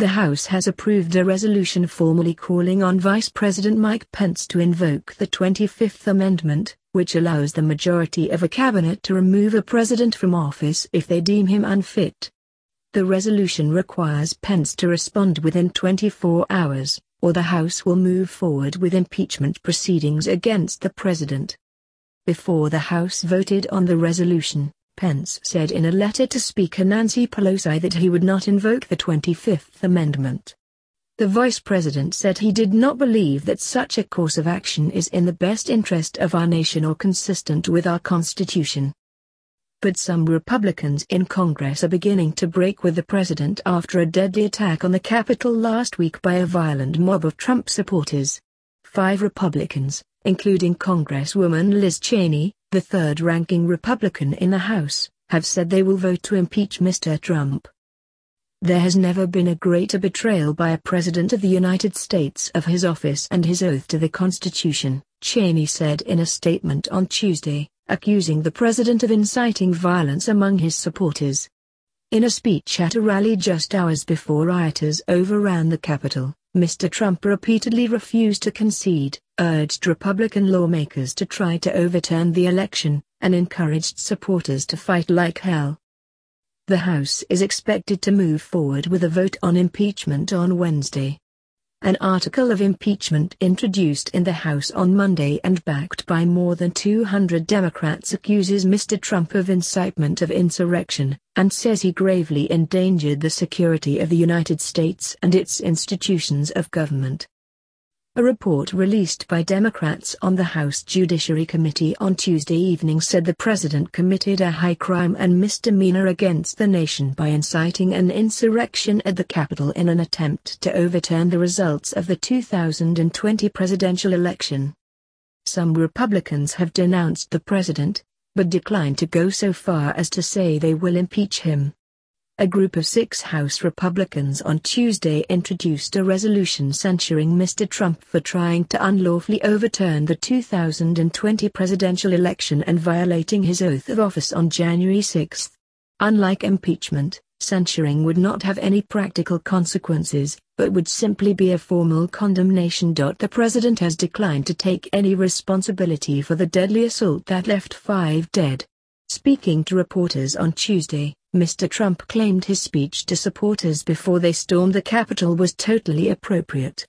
The House has approved a resolution formally calling on Vice President Mike Pence to invoke the 25th Amendment, which allows the majority of a cabinet to remove a president from office if they deem him unfit. The resolution requires Pence to respond within 24 hours, or the House will move forward with impeachment proceedings against the president. Before the House voted on the resolution, Pence said in a letter to Speaker Nancy Pelosi that he would not invoke the 25th Amendment. The vice president said he did not believe that such a course of action is in the best interest of our nation or consistent with our Constitution. But some Republicans in Congress are beginning to break with the president after a deadly attack on the Capitol last week by a violent mob of Trump supporters. Five Republicans, including Congresswoman Liz Cheney, the third-ranking Republican in the House, have said they will vote to impeach Mr. Trump. There has never been a greater betrayal by a President of the United States of his office and his oath to the Constitution, Cheney said in a statement on Tuesday, accusing the President of inciting violence among his supporters. In a speech at a rally just hours before rioters overran the Capitol, Mr. Trump repeatedly refused to concede, urged Republican lawmakers to try to overturn the election, and encouraged supporters to fight like hell. The House is expected to move forward with a vote on impeachment on Wednesday. An article of impeachment introduced in the House on Monday and backed by more than 200 Democrats accuses Mr. Trump of incitement of insurrection, and says he gravely endangered the security of the United States and its institutions of government. A report released by Democrats on the House Judiciary Committee on Tuesday evening said the president committed a high crime and misdemeanor against the nation by inciting an insurrection at the Capitol in an attempt to overturn the results of the 2020 presidential election. Some Republicans have denounced the president, but declined to go so far as to say they will impeach him a group of six House Republicans on Tuesday introduced a resolution censuring Mr. Trump for trying to unlawfully overturn the 2020 presidential election and violating his oath of office on January 6. Unlike impeachment, censuring would not have any practical consequences, but would simply be a formal condemnation. The president has declined to take any responsibility for the deadly assault that left five dead. Speaking to reporters on Tuesday, Mr. Trump claimed his speech to supporters before they stormed the Capitol was totally appropriate.